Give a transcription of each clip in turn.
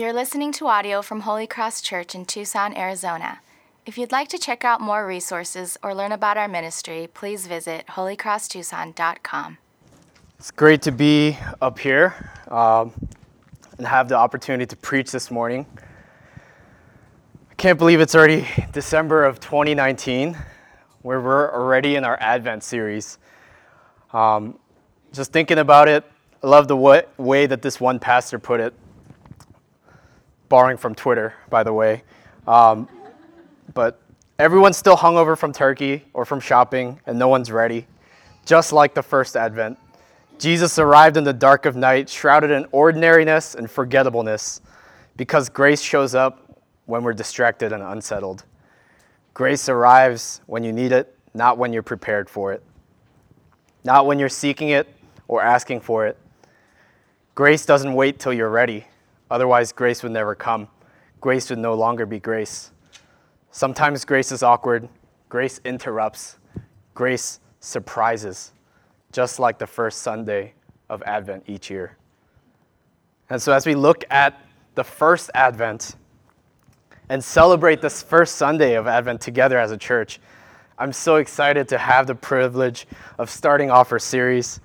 You're listening to audio from Holy Cross Church in Tucson, Arizona. If you'd like to check out more resources or learn about our ministry, please visit holycrosstucson.com. It's great to be up here um, and have the opportunity to preach this morning. I can't believe it's already December of 2019, where we're already in our Advent series. Um, just thinking about it, I love the way, way that this one pastor put it, borrowing from Twitter, by the way. Um, but everyone's still hungover from turkey or from shopping, and no one's ready, just like the first Advent. Jesus arrived in the dark of night, shrouded in ordinariness and forgettableness, because grace shows up when we're distracted and unsettled. Grace arrives when you need it, not when you're prepared for it, not when you're seeking it or asking for it. Grace doesn't wait till you're ready, otherwise, grace would never come. Grace would no longer be grace. Sometimes grace is awkward, grace interrupts, grace surprises just like the first Sunday of Advent each year. And so, as we look at the first Advent and celebrate this first Sunday of Advent together as a church, I'm so excited to have the privilege of starting off our series.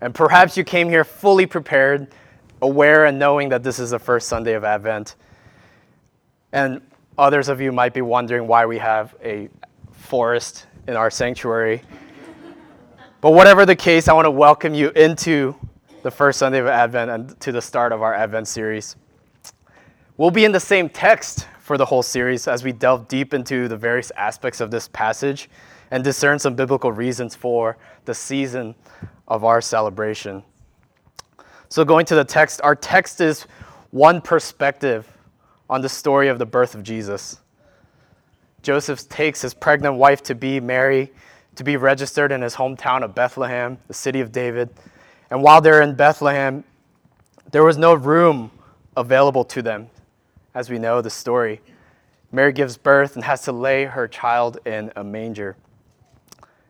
And perhaps you came here fully prepared, aware and knowing that this is the first Sunday of Advent. And others of you might be wondering why we have a forest in our sanctuary but whatever the case, I want to welcome you into the first Sunday of Advent and to the start of our Advent series. We'll be in the same text for the whole series as we delve deep into the various aspects of this passage and discern some biblical reasons for the season of our celebration. So, going to the text, our text is one perspective on the story of the birth of Jesus. Joseph takes his pregnant wife to be Mary to be registered in his hometown of Bethlehem, the city of David. And while they're in Bethlehem, there was no room available to them, as we know the story. Mary gives birth and has to lay her child in a manger.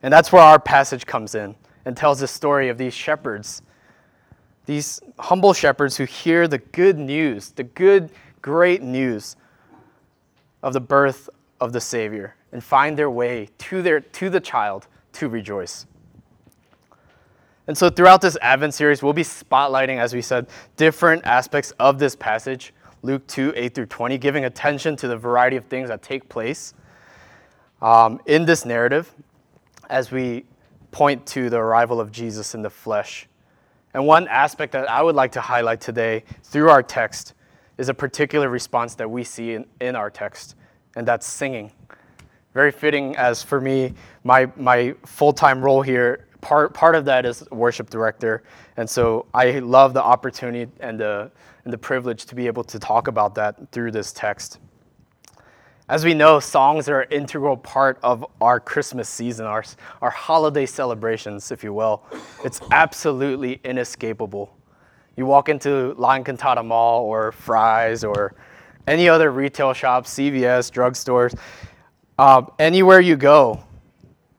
And that's where our passage comes in and tells the story of these shepherds, these humble shepherds who hear the good news, the good, great news of the birth of the Savior and find their way to, their, to the child to rejoice. And so, throughout this Advent series, we'll be spotlighting, as we said, different aspects of this passage, Luke 2 8 through 20, giving attention to the variety of things that take place um, in this narrative as we point to the arrival of Jesus in the flesh. And one aspect that I would like to highlight today through our text is a particular response that we see in, in our text, and that's singing. Very fitting as for me, my, my full time role here, part, part of that is worship director. And so I love the opportunity and the, and the privilege to be able to talk about that through this text. As we know, songs are an integral part of our Christmas season, our, our holiday celebrations, if you will. It's absolutely inescapable. You walk into La Encantada Mall or Fry's or any other retail shop, CVS, drugstores, um, anywhere you go,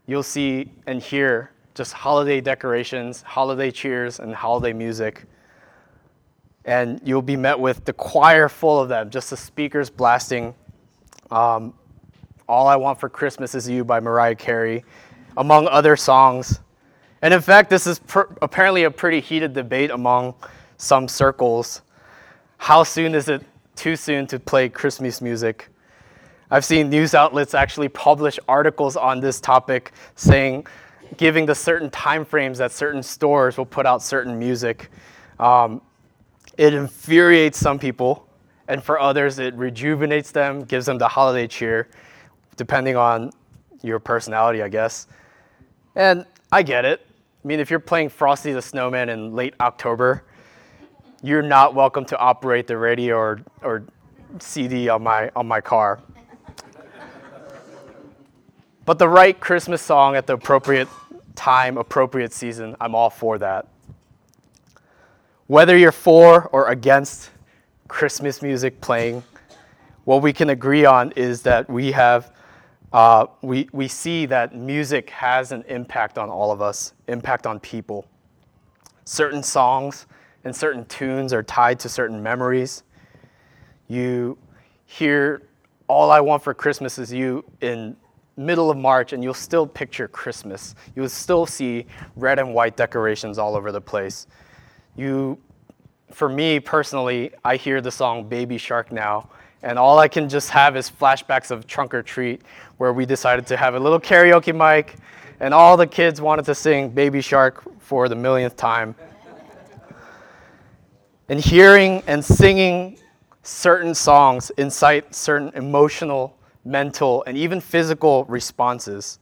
you'll see and hear just holiday decorations, holiday cheers, and holiday music. And you'll be met with the choir full of them, just the speakers blasting um, All I Want for Christmas Is You by Mariah Carey, among other songs. And in fact, this is apparently a pretty heated debate among some circles. How soon is it too soon to play Christmas music? I've seen news outlets actually publish articles on this topic saying, giving the certain time frames that certain stores will put out certain music. Um, it infuriates some people, and for others, it rejuvenates them, gives them the holiday cheer, depending on your personality, I guess. And I get it. I mean, if you're playing Frosty the Snowman in late October, you're not welcome to operate the radio or, or CD on my, on my car. But the right Christmas song at the appropriate time, appropriate season, I'm all for that. Whether you're for or against Christmas music playing, what we can agree on is that we have, uh, we, we see that music has an impact on all of us, impact on people. Certain songs and certain tunes are tied to certain memories. You hear All I Want for Christmas Is You in middle of March and you'll still picture Christmas. You'll still see red and white decorations all over the place. You for me personally, I hear the song Baby Shark now and all I can just have is flashbacks of Trunk or Treat where we decided to have a little karaoke mic and all the kids wanted to sing Baby Shark for the millionth time. and hearing and singing certain songs incite certain emotional mental, and even physical responses.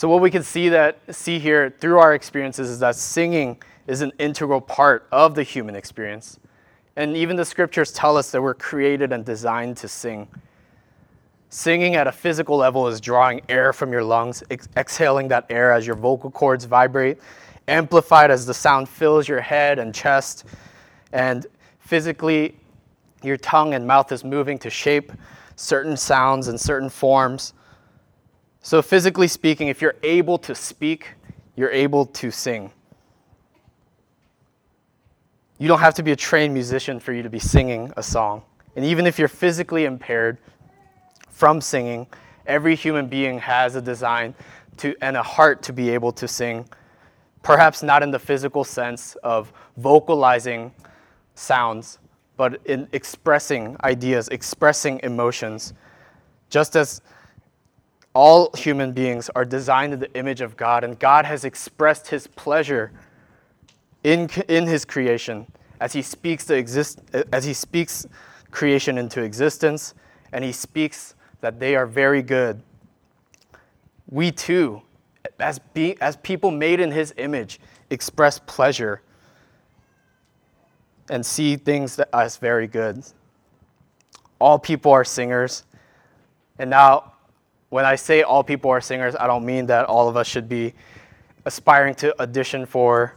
So what we can see that see here through our experiences is that singing is an integral part of the human experience. And even the scriptures tell us that we're created and designed to sing. Singing at a physical level is drawing air from your lungs, ex- exhaling that air as your vocal cords vibrate, amplified as the sound fills your head and chest. And physically, your tongue and mouth is moving to shape certain sounds and certain forms. So, physically speaking, if you're able to speak, you're able to sing. You don't have to be a trained musician for you to be singing a song. And even if you're physically impaired from singing, every human being has a design to, and a heart to be able to sing. Perhaps not in the physical sense of vocalizing sounds, but in expressing ideas, expressing emotions. Just as all human beings are designed in the image of God, and God has expressed his pleasure in, in his creation as he speaks the exist, as he speaks creation into existence and he speaks that they are very good we too as, be, as people made in his image express pleasure and see things as very good. All people are singers. And now, when I say all people are singers, I don't mean that all of us should be aspiring to audition for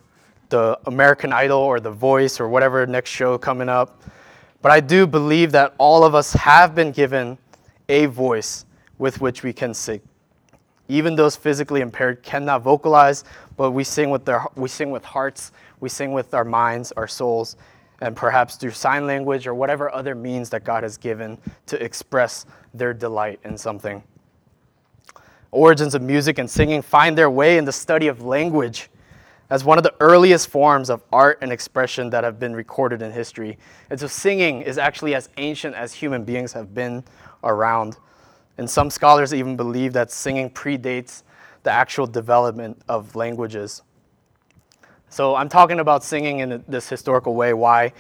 the American Idol or The Voice or whatever next show coming up. But I do believe that all of us have been given a voice with which we can sing. Even those physically impaired cannot vocalize, but we sing with their we sing with hearts, we sing with our minds, our souls, and perhaps through sign language or whatever other means that God has given to express their delight in something. Origins of music and singing find their way in the study of language as one of the earliest forms of art and expression that have been recorded in history. And so singing is actually as ancient as human beings have been around. And some scholars even believe that singing predates the actual development of languages. So I'm talking about singing in this historical way. Why?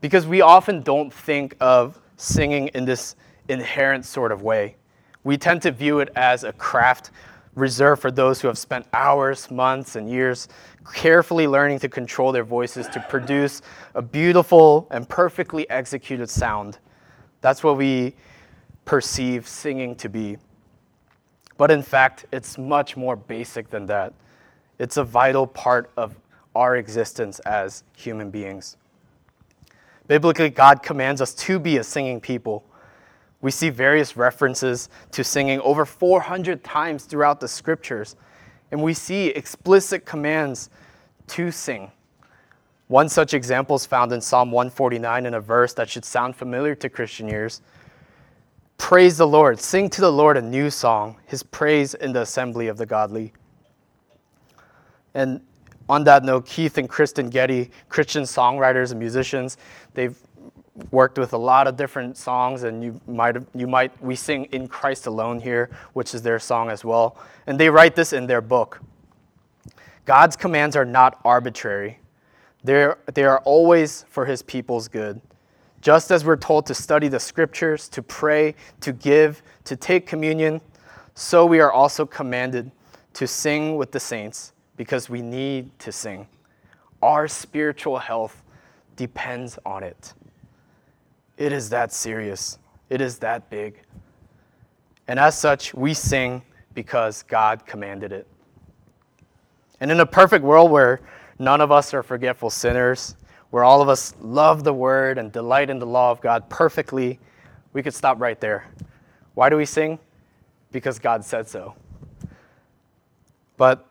Because we often don't think of singing in this inherent sort of way. We tend to view it as a craft reserved for those who have spent hours, months, and years carefully learning to control their voices to produce a beautiful and perfectly executed sound. That's what we perceive singing to be. But in fact, it's much more basic than that. It's a vital part of our existence as human beings. Biblically, God commands us to be a singing people. We see various references to singing over 400 times throughout the scriptures, and we see explicit commands to sing. One such example is found in Psalm 149 in a verse that should sound familiar to Christian ears. Praise the Lord, sing to the Lord a new song, his praise in the assembly of the godly. And on that note, Keith and Kristyn Getty, Christian songwriters and musicians, they've worked with a lot of different songs, and you might you might we sing "In Christ Alone" here, which is their song as well, and they write this in their book. God's commands are not arbitrary; they're, they are always for His people's good. Just as we're told to study the Scriptures, to pray, to give, to take communion, so we are also commanded to sing with the saints because we need to sing. Our spiritual health depends on it. It is that serious, it is that big. And as such, we sing because God commanded it. And in a perfect world where none of us are forgetful sinners, where all of us love the word and delight in the law of God perfectly, we could stop right there. Why do we sing? Because God said so. But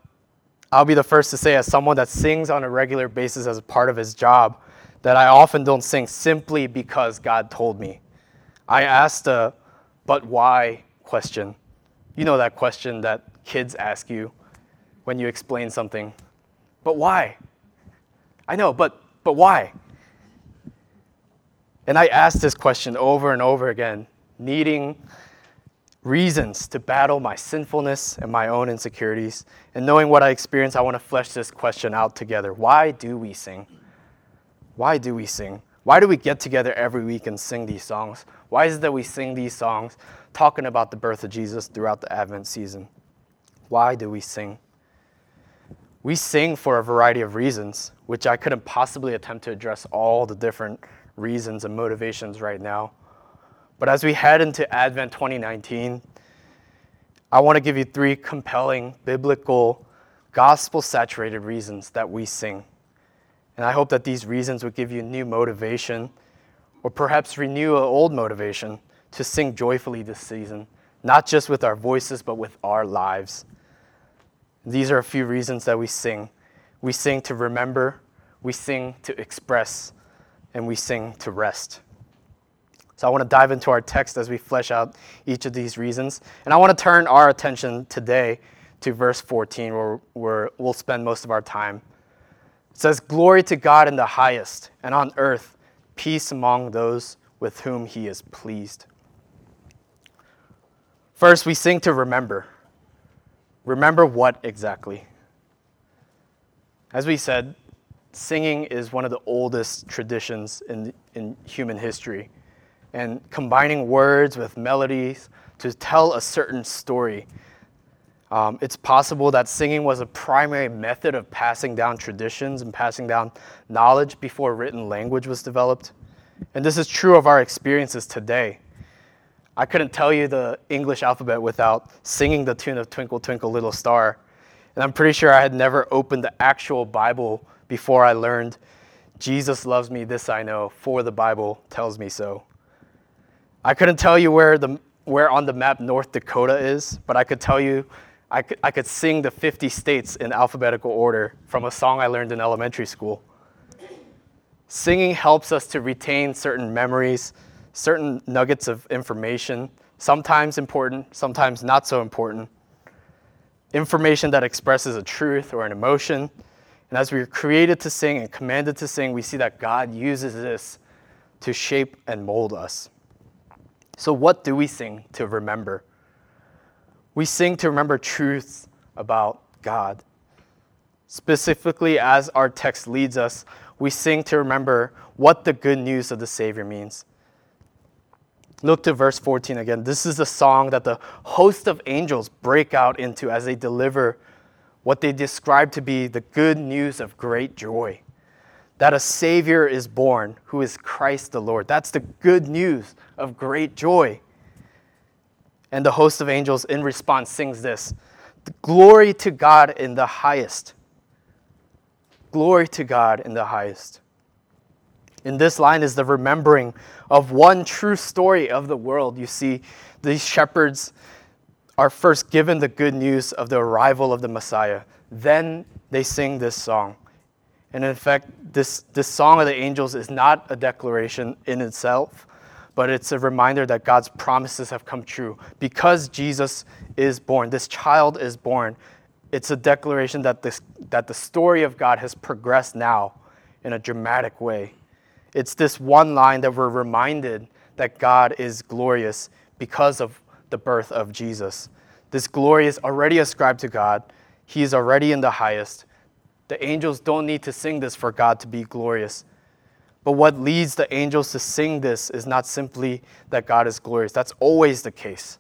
I'll be the first to say, as someone that sings on a regular basis as a part of his job, that I often don't sing simply because God told me. I asked the but why question. You know that question that kids ask you when you explain something. But why? I know, but but why? And I asked this question over and over again, needing reasons to battle my sinfulness and my own insecurities. And knowing what I experience, I want to flesh this question out together. Why do we sing? Why do we sing? Why do we get together every week and sing these songs? Why is it that we sing these songs talking about the birth of Jesus throughout the Advent season? Why do we sing? We sing for a variety of reasons, which I couldn't possibly attempt to address all the different reasons and motivations right now. But as we head into Advent 2019, I want to give you three compelling, biblical, gospel saturated reasons that we sing. And I hope that these reasons would give you new motivation or perhaps renew an old motivation to sing joyfully this season, not just with our voices, but with our lives. These are a few reasons that we sing. We sing to remember, we sing to express, and we sing to rest. So I want to dive into our text as we flesh out each of these reasons. And I want to turn our attention today to verse 14, where, where we'll spend most of our time. It says, Glory to God in the highest, and on earth, peace among those with whom he is pleased. First, we sing to remember. Remember what exactly? As we said, singing is one of the oldest traditions in, in human history and combining words with melodies to tell a certain story. Um, it's possible that singing was a primary method of passing down traditions and passing down knowledge before written language was developed. And this is true of our experiences today. I couldn't tell you the English alphabet without singing the tune of Twinkle, Twinkle, Little Star. And I'm pretty sure I had never opened the actual Bible before I learned Jesus loves me, this I know, for the Bible tells me so. I couldn't tell you where, the, where on the map North Dakota is, but I could tell you, I could, I could sing the 50 states in alphabetical order from a song I learned in elementary school. Singing helps us to retain certain memories, certain nuggets of information, sometimes important, sometimes not so important. Information that expresses a truth or an emotion. And as we are created to sing and commanded to sing, we see that God uses this to shape and mold us. So, what do we sing to remember? We sing to remember truths about God. Specifically, as our text leads us, we sing to remember what the good news of the Savior means. Look to verse 14 again. This is the song that the host of angels break out into as they deliver what they describe to be the good news of great joy that a Savior is born who is Christ the Lord. That's the good news of great joy. And the host of angels in response sings this Glory to God in the highest. Glory to God in the highest. In this line is the remembering of one true story of the world. You see, these shepherds are first given the good news of the arrival of the Messiah. Then they sing this song. And in fact, this, this song of the angels is not a declaration in itself, but it's a reminder that God's promises have come true. Because Jesus is born, this child is born, it's a declaration that, this, that the story of God has progressed now in a dramatic way. It's this one line that we're reminded that God is glorious because of the birth of Jesus. This glory is already ascribed to God, He is already in the highest. The angels don't need to sing this for God to be glorious. But what leads the angels to sing this is not simply that God is glorious. That's always the case.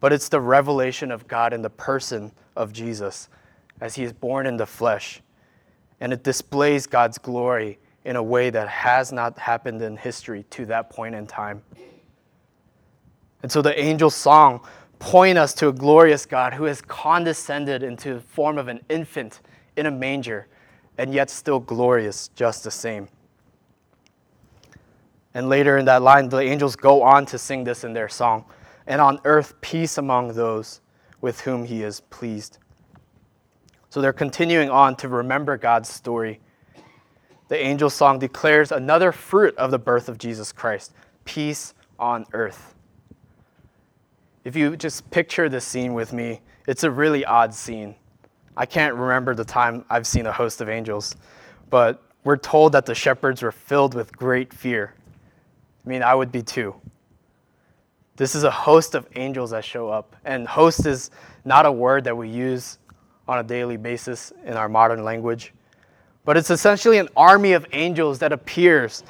But it's the revelation of God in the person of Jesus as he is born in the flesh. And it displays God's glory in a way that has not happened in history to that point in time. And so the angel's song point us to a glorious God who has condescended into the form of an infant in a manger, and yet still glorious just the same. And later in that line, the angels go on to sing this in their song and on earth, peace among those with whom he is pleased. So they're continuing on to remember God's story. the angel song declares another fruit of the birth of Jesus Christ peace on earth. If you just picture this scene with me, it's a really odd scene. I can't remember the time I've seen a host of angels, but we're told that the shepherds were filled with great fear. I mean, I would be too. This is a host of angels that show up, and host is not a word that we use on a daily basis in our modern language, but it's essentially an army of angels that appears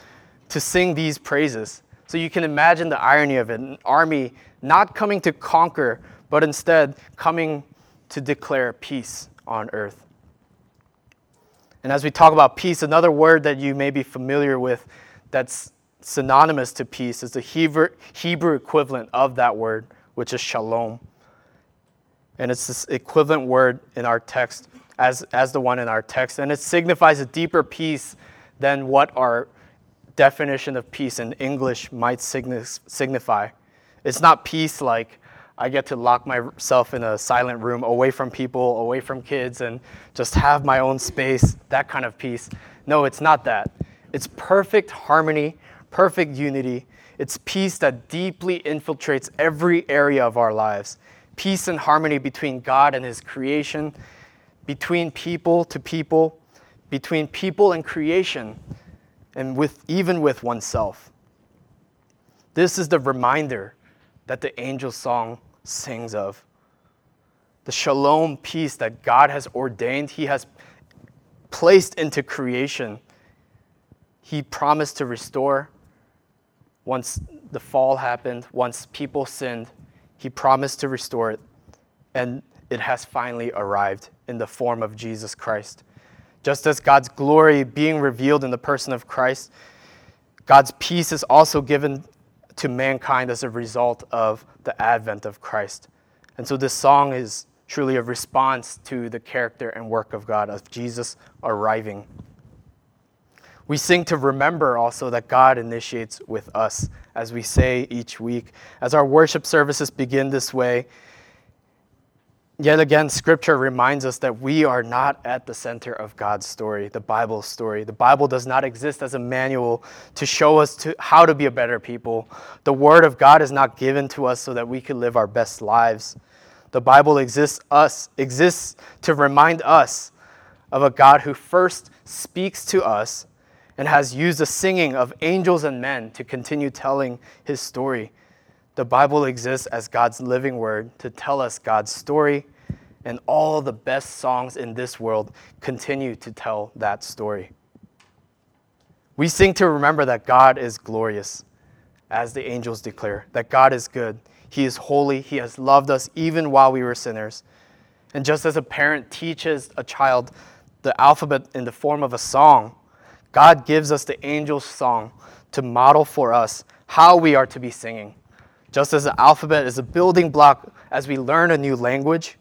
to sing these praises. So you can imagine the irony of it an army not coming to conquer, but instead coming to declare peace on earth. And as we talk about peace, another word that you may be familiar with that's synonymous to peace is the Hebrew, Hebrew equivalent of that word, which is shalom. And it's this equivalent word in our text as, as the one in our text. And it signifies a deeper peace than what our definition of peace in English might signify. It's not peace like I get to lock myself in a silent room away from people, away from kids, and just have my own space, that kind of peace. No, it's not that. It's perfect harmony, perfect unity. It's peace that deeply infiltrates every area of our lives. Peace and harmony between God and His creation, between people to people, between people and creation, and with, even with oneself. This is the reminder that the angel song sings of. The shalom peace that God has ordained, He has placed into creation. He promised to restore once the fall happened, once people sinned. He promised to restore it, and it has finally arrived in the form of Jesus Christ. Just as God's glory being revealed in the person of Christ, God's peace is also given to mankind as a result of the advent of Christ. And so this song is truly a response to the character and work of God, of Jesus arriving. We sing to remember also that God initiates with us, as we say each week. As our worship services begin this way, Yet again, scripture reminds us that we are not at the center of God's story, the Bible's story. The Bible does not exist as a manual to show us to how to be a better people. The Word of God is not given to us so that we could live our best lives. The Bible exists us exists to remind us of a God who first speaks to us and has used the singing of angels and men to continue telling his story. The Bible exists as God's living word to tell us God's story and all the best songs in this world continue to tell that story. We sing to remember that God is glorious, as the angels declare, that God is good. He is holy. He has loved us even while we were sinners. And just as a parent teaches a child the alphabet in the form of a song, God gives us the angel's song to model for us how we are to be singing. Just as the alphabet is a building block as we learn a new language,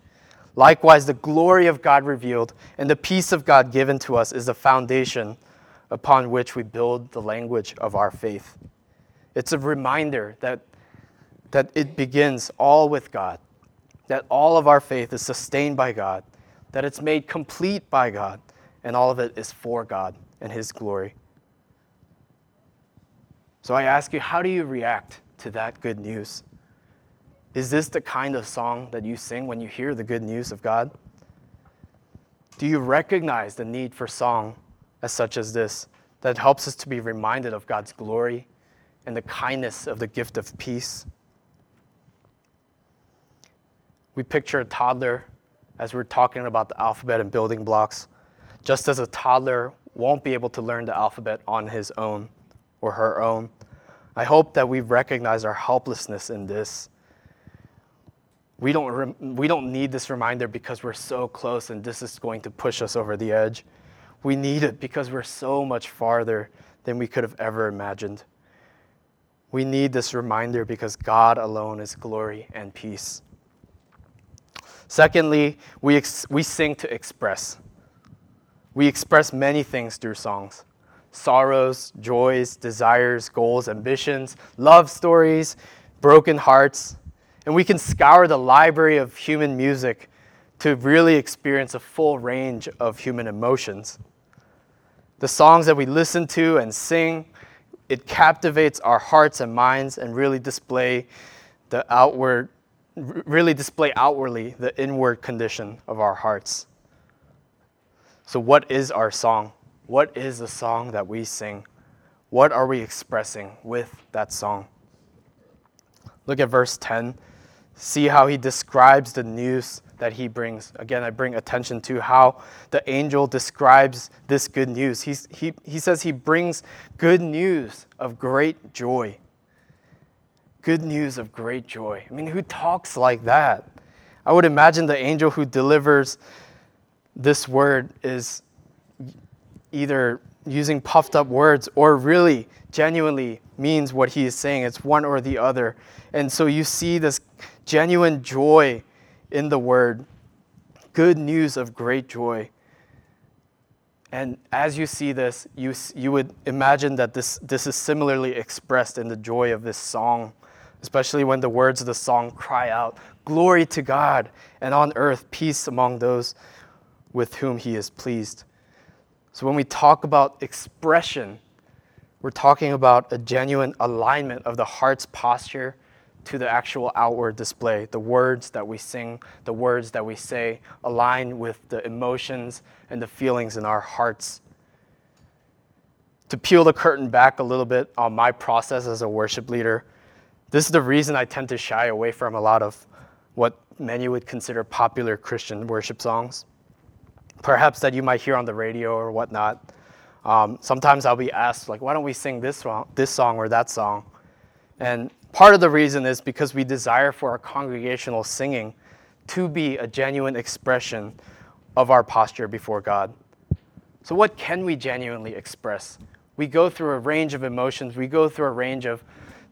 Likewise, the glory of God revealed and the peace of God given to us is the foundation upon which we build the language of our faith. It's a reminder that, that it begins all with God, that all of our faith is sustained by God, that it's made complete by God, and all of it is for God and His glory. So I ask you, how do you react to that good news? Is this the kind of song that you sing when you hear the good news of God? Do you recognize the need for song as such as this that helps us to be reminded of God's glory and the kindness of the gift of peace? We picture a toddler as we're talking about the alphabet and building blocks, just as a toddler won't be able to learn the alphabet on his own or her own. I hope that we recognize our helplessness in this we don't, we don't need this reminder because we're so close and this is going to push us over the edge. We need it because we're so much farther than we could have ever imagined. We need this reminder because God alone is glory and peace. Secondly, we, ex- we sing to express. We express many things through songs sorrows, joys, desires, goals, ambitions, love stories, broken hearts, and we can scour the library of human music to really experience a full range of human emotions. The songs that we listen to and sing, it captivates our hearts and minds and really display the outward really display outwardly the inward condition of our hearts. So what is our song? What is the song that we sing? What are we expressing with that song? Look at verse 10. See how he describes the news that he brings. Again, I bring attention to how the angel describes this good news. He's, he, he says he brings good news of great joy. Good news of great joy. I mean, who talks like that? I would imagine the angel who delivers this word is either using puffed up words or really genuinely means what he is saying. It's one or the other. And so you see this genuine joy in the word, good news of great joy. And as you see this, you, you would imagine that this, this is similarly expressed in the joy of this song, especially when the words of the song cry out, Glory to God, and on earth peace among those with whom he is pleased. So when we talk about expression, we're talking about a genuine alignment of the heart's posture to the actual outward display. The words that we sing, the words that we say align with the emotions and the feelings in our hearts. To peel the curtain back a little bit on my process as a worship leader, this is the reason I tend to shy away from a lot of what many would consider popular Christian worship songs perhaps that you might hear on the radio or whatnot. Um, sometimes I'll be asked, like, why don't we sing this song, this song or that song? And part of the reason is because we desire for our congregational singing to be a genuine expression of our posture before God. So, what can we genuinely express? We go through a range of emotions, we go through a range of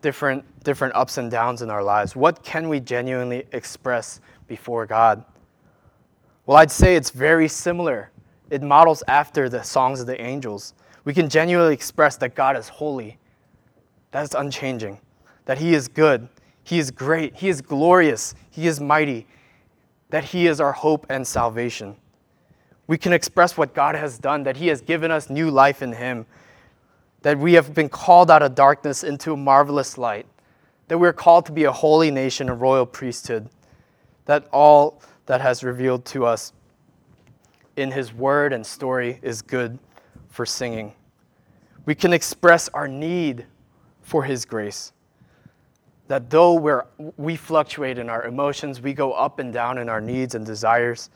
different, different ups and downs in our lives. What can we genuinely express before God? Well, I'd say it's very similar. It models after the songs of the angels. We can genuinely express that God is holy, that is unchanging, that He is good, He is great, He is glorious, He is mighty, that He is our hope and salvation. We can express what God has done, that He has given us new life in Him, that we have been called out of darkness into a marvelous light, that we're called to be a holy nation, a royal priesthood, that all that has revealed to us in His word and story is good for singing. We can express our need for His grace. That though we're, we fluctuate in our emotions, we go up and down in our needs and desires,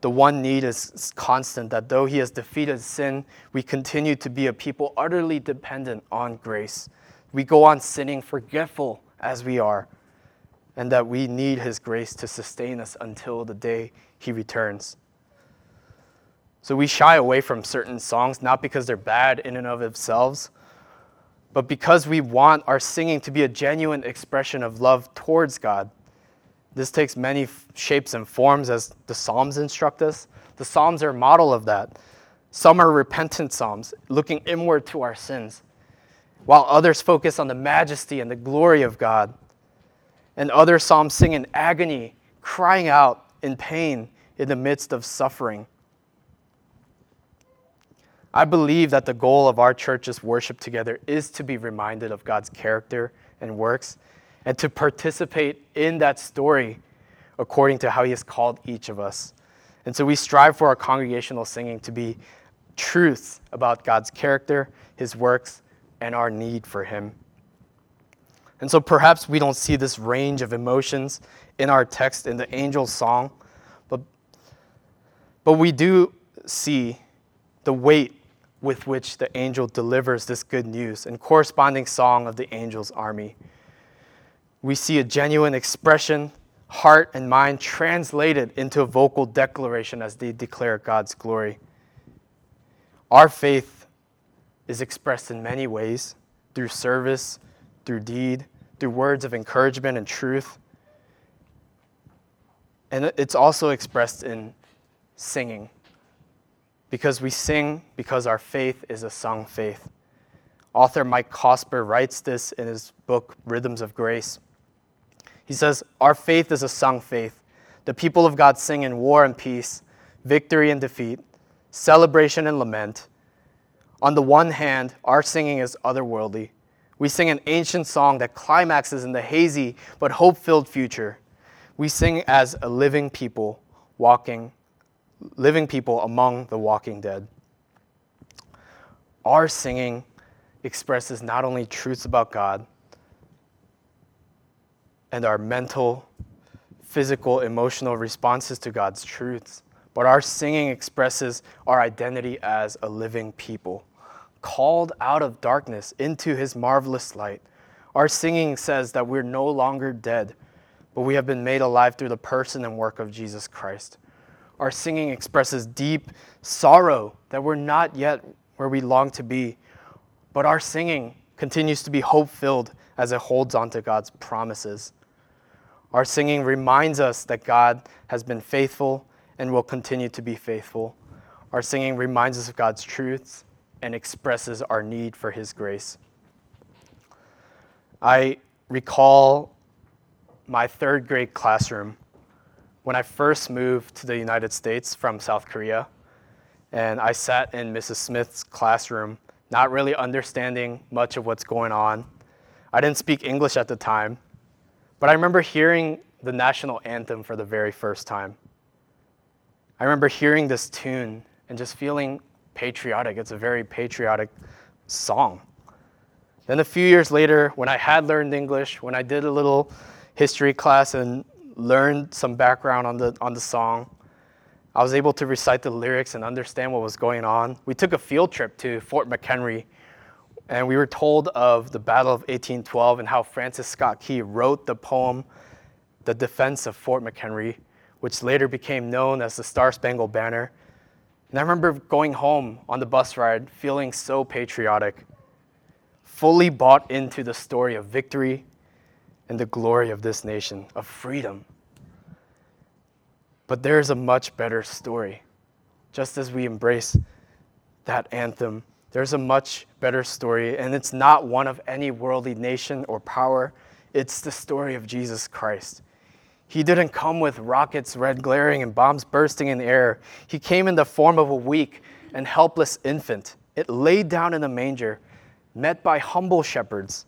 the one need is constant that though He has defeated sin, we continue to be a people utterly dependent on grace. We go on sinning, forgetful as we are and that we need His grace to sustain us until the day He returns. So we shy away from certain songs, not because they're bad in and of themselves, but because we want our singing to be a genuine expression of love towards God. This takes many shapes and forms as the Psalms instruct us. The Psalms are a model of that. Some are repentant Psalms, looking inward to our sins, while others focus on the majesty and the glory of God and other psalms sing in agony, crying out in pain in the midst of suffering. I believe that the goal of our church's worship together is to be reminded of God's character and works and to participate in that story according to how He has called each of us. And so we strive for our congregational singing to be truth about God's character, His works, and our need for Him. And so perhaps we don't see this range of emotions in our text in the angel's song, but, but we do see the weight with which the angel delivers this good news and corresponding song of the angel's army. We see a genuine expression, heart and mind translated into a vocal declaration as they declare God's glory. Our faith is expressed in many ways through service, through deed, through words of encouragement and truth. And it's also expressed in singing, because we sing because our faith is a sung faith. Author Mike Cosper writes this in his book, Rhythms of Grace. He says, Our faith is a sung faith. The people of God sing in war and peace, victory and defeat, celebration and lament. On the one hand, our singing is otherworldly. We sing an ancient song that climaxes in the hazy but hope filled future. We sing as a living people walking, living people among the walking dead. Our singing expresses not only truths about God and our mental, physical, emotional responses to God's truths, but our singing expresses our identity as a living people, called out of darkness into his marvelous light. Our singing says that we're no longer dead, but we have been made alive through the person and work of Jesus Christ. Our singing expresses deep sorrow that we're not yet where we long to be, but our singing continues to be hope filled as it holds on to God's promises. Our singing reminds us that God has been faithful and will continue to be faithful. Our singing reminds us of God's truths and expresses our need for His grace. I recall my third grade classroom when I first moved to the United States from South Korea. And I sat in Mrs. Smith's classroom, not really understanding much of what's going on. I didn't speak English at the time, but I remember hearing the national anthem for the very first time. I remember hearing this tune and just feeling patriotic. It's a very patriotic song. Then a few years later, when I had learned English, when I did a little history class and learned some background on the, on the song, I was able to recite the lyrics and understand what was going on. We took a field trip to Fort McHenry, and we were told of the Battle of 1812 and how Francis Scott Key wrote the poem, The Defense of Fort McHenry which later became known as the Star Spangled Banner. And I remember going home on the bus ride feeling so patriotic, fully bought into the story of victory and the glory of this nation, of freedom. But there's a much better story. Just as we embrace that anthem, there's a much better story, and it's not one of any worldly nation or power. It's the story of Jesus Christ. He didn't come with rockets red glaring and bombs bursting in the air. He came in the form of a weak and helpless infant. It laid down in a manger, met by humble shepherds.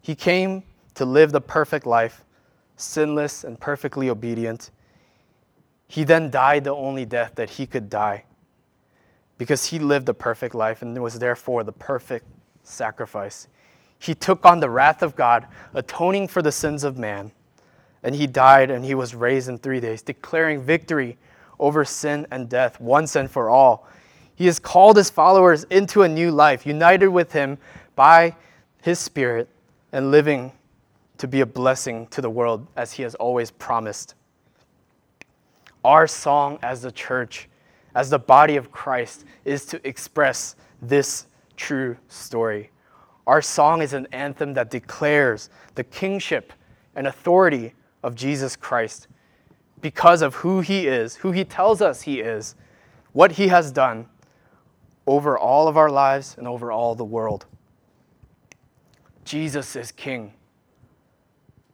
He came to live the perfect life, sinless and perfectly obedient. He then died the only death that he could die because he lived the perfect life and was therefore the perfect sacrifice. He took on the wrath of God, atoning for the sins of man and he died and he was raised in three days, declaring victory over sin and death once and for all. He has called his followers into a new life, united with him by his Spirit and living to be a blessing to the world as he has always promised. Our song as the church, as the body of Christ, is to express this true story. Our song is an anthem that declares the kingship and authority of Jesus Christ because of who he is, who he tells us he is, what he has done over all of our lives and over all the world. Jesus is king.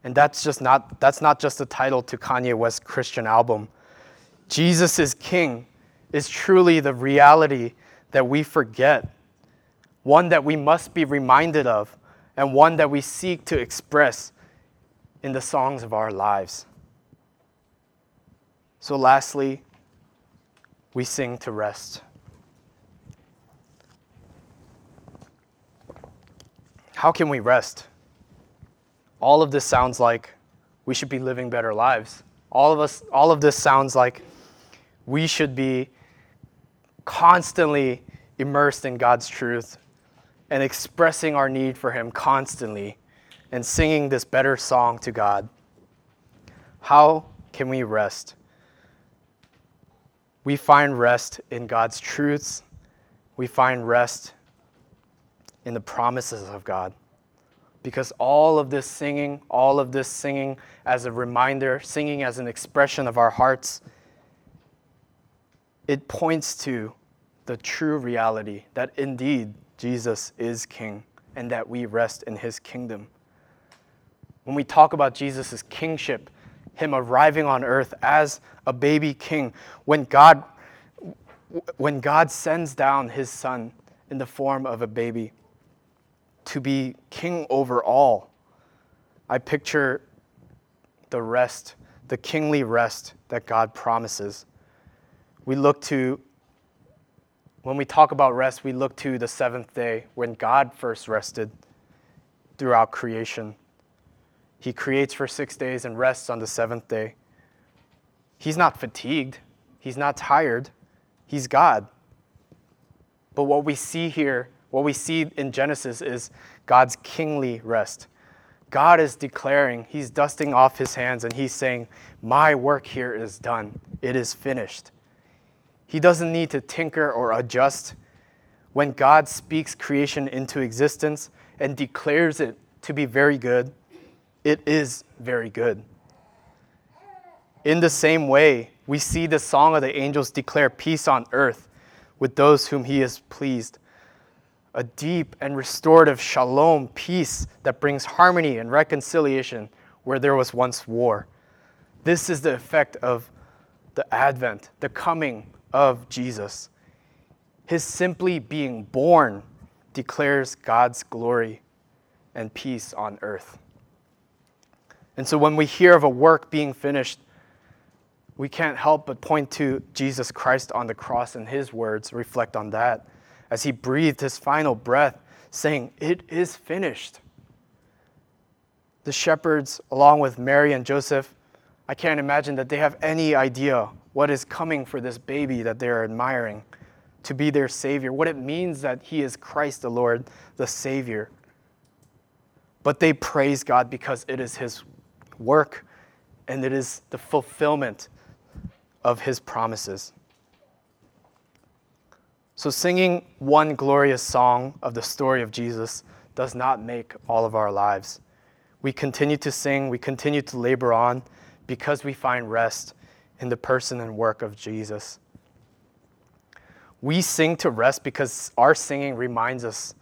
And that's just not that's not just a title to Kanye West's Christian album. Jesus is king is truly the reality that we forget, one that we must be reminded of, and one that we seek to express in the songs of our lives. So, lastly, we sing to rest. How can we rest? All of this sounds like we should be living better lives. All of us all of this sounds like we should be constantly immersed in God's truth and expressing our need for him constantly and singing this better song to God. How can we rest? We find rest in God's truths. We find rest in the promises of God. Because all of this singing, all of this singing as a reminder, singing as an expression of our hearts, it points to the true reality that indeed Jesus is King and that we rest in his kingdom when we talk about Jesus' kingship, him arriving on earth as a baby king, when God, when God sends down his son in the form of a baby to be king over all. I picture the rest, the kingly rest that God promises. We look to, when we talk about rest, we look to the seventh day when God first rested throughout creation. He creates for six days and rests on the seventh day. He's not fatigued, he's not tired, he's God. But what we see here, what we see in Genesis, is God's kingly rest. God is declaring, He's dusting off His hands and He's saying, My work here is done. It is finished. He doesn't need to tinker or adjust. When God speaks creation into existence and declares it to be very good, it is very good. In the same way, we see the song of the angels declare peace on earth with those whom he is pleased. A deep and restorative shalom, peace that brings harmony and reconciliation where there was once war. This is the effect of the advent, the coming of Jesus. His simply being born declares God's glory and peace on earth. And so when we hear of a work being finished, we can't help but point to Jesus Christ on the cross and his words reflect on that as he breathed his final breath, saying, It is finished. The shepherds, along with Mary and Joseph, I can't imagine that they have any idea what is coming for this baby that they're admiring to be their Savior, what it means that He is Christ the Lord, the Savior. But they praise God because it is His work and it is the fulfillment of His promises. So, singing one glorious song of the story of Jesus does not make all of our lives. We continue to sing, we continue to labor on because we find rest in the person and work of Jesus. We sing to rest because our singing reminds us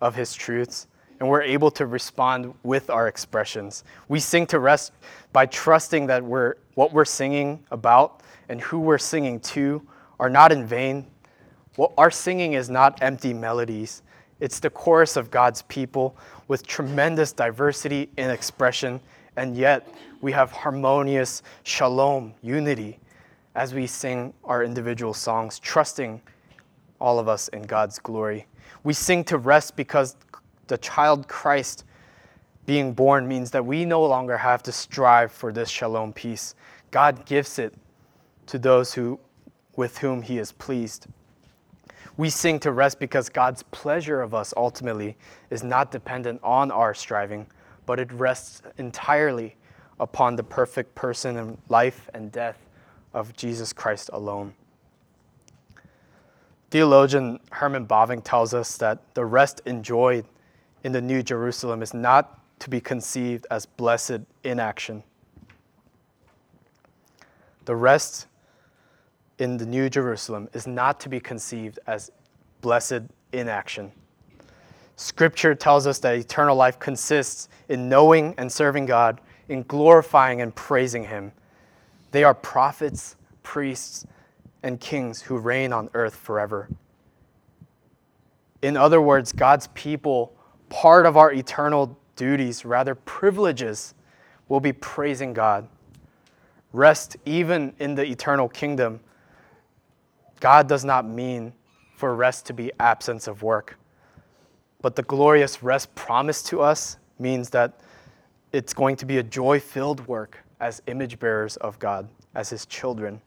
of his truths and we're able to respond with our expressions. We sing to rest by trusting that we're, what we're singing about and who we're singing to are not in vain, well, our singing is not empty melodies. It's the chorus of God's people with tremendous diversity in expression, and yet we have harmonious shalom, unity, as we sing our individual songs, trusting all of us in God's glory. We sing to rest because the child Christ being born means that we no longer have to strive for this shalom peace. God gives it to those who, with whom He is pleased. We sing to rest because God's pleasure of us ultimately is not dependent on our striving, but it rests entirely upon the perfect person and life and death of Jesus Christ alone. Theologian Herman Bavinck tells us that the rest enjoyed in the New Jerusalem is not to be conceived as blessed inaction. The rest in the New Jerusalem is not to be conceived as blessed inaction. Scripture tells us that eternal life consists in knowing and serving God, in glorifying and praising Him. They are prophets, priests, and kings who reign on earth forever. In other words, God's people, part of our eternal duties, rather privileges, will be praising God. Rest even in the eternal kingdom God does not mean for rest to be absence of work. But the glorious rest promised to us means that it's going to be a joy filled work as image bearers of God, as His children.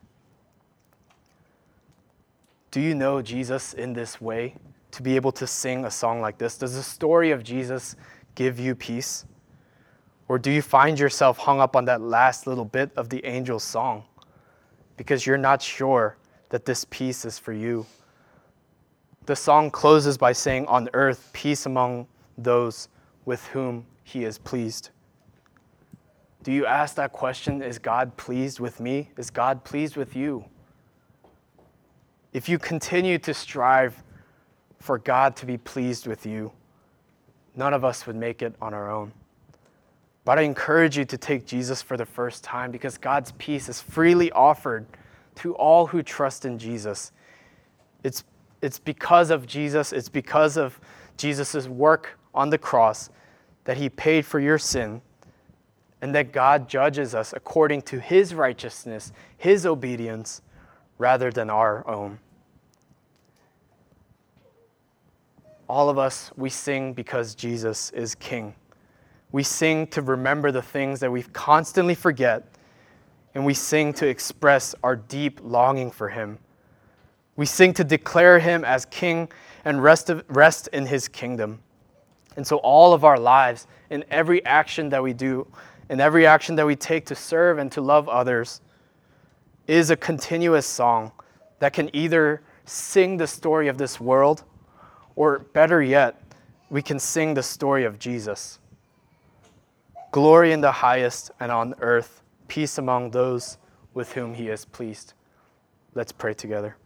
Do you know Jesus in this way to be able to sing a song like this? Does the story of Jesus give you peace? Or do you find yourself hung up on that last little bit of the angel's song because you're not sure that this peace is for you. The song closes by saying, On earth, peace among those with whom he is pleased. Do you ask that question? Is God pleased with me? Is God pleased with you? If you continue to strive for God to be pleased with you, none of us would make it on our own. But I encourage you to take Jesus for the first time because God's peace is freely offered to all who trust in Jesus. It's it's because of Jesus, it's because of Jesus' work on the cross that he paid for your sin, and that God judges us according to his righteousness, his obedience, rather than our own. All of us, we sing because Jesus is King. We sing to remember the things that we constantly forget, and we sing to express our deep longing for Him. We sing to declare Him as King and rest, of, rest in His kingdom. And so, all of our lives, in every action that we do, in every action that we take to serve and to love others, is a continuous song that can either sing the story of this world or better yet, we can sing the story of Jesus. Glory in the highest, and on earth, peace among those with whom he is pleased. Let's pray together.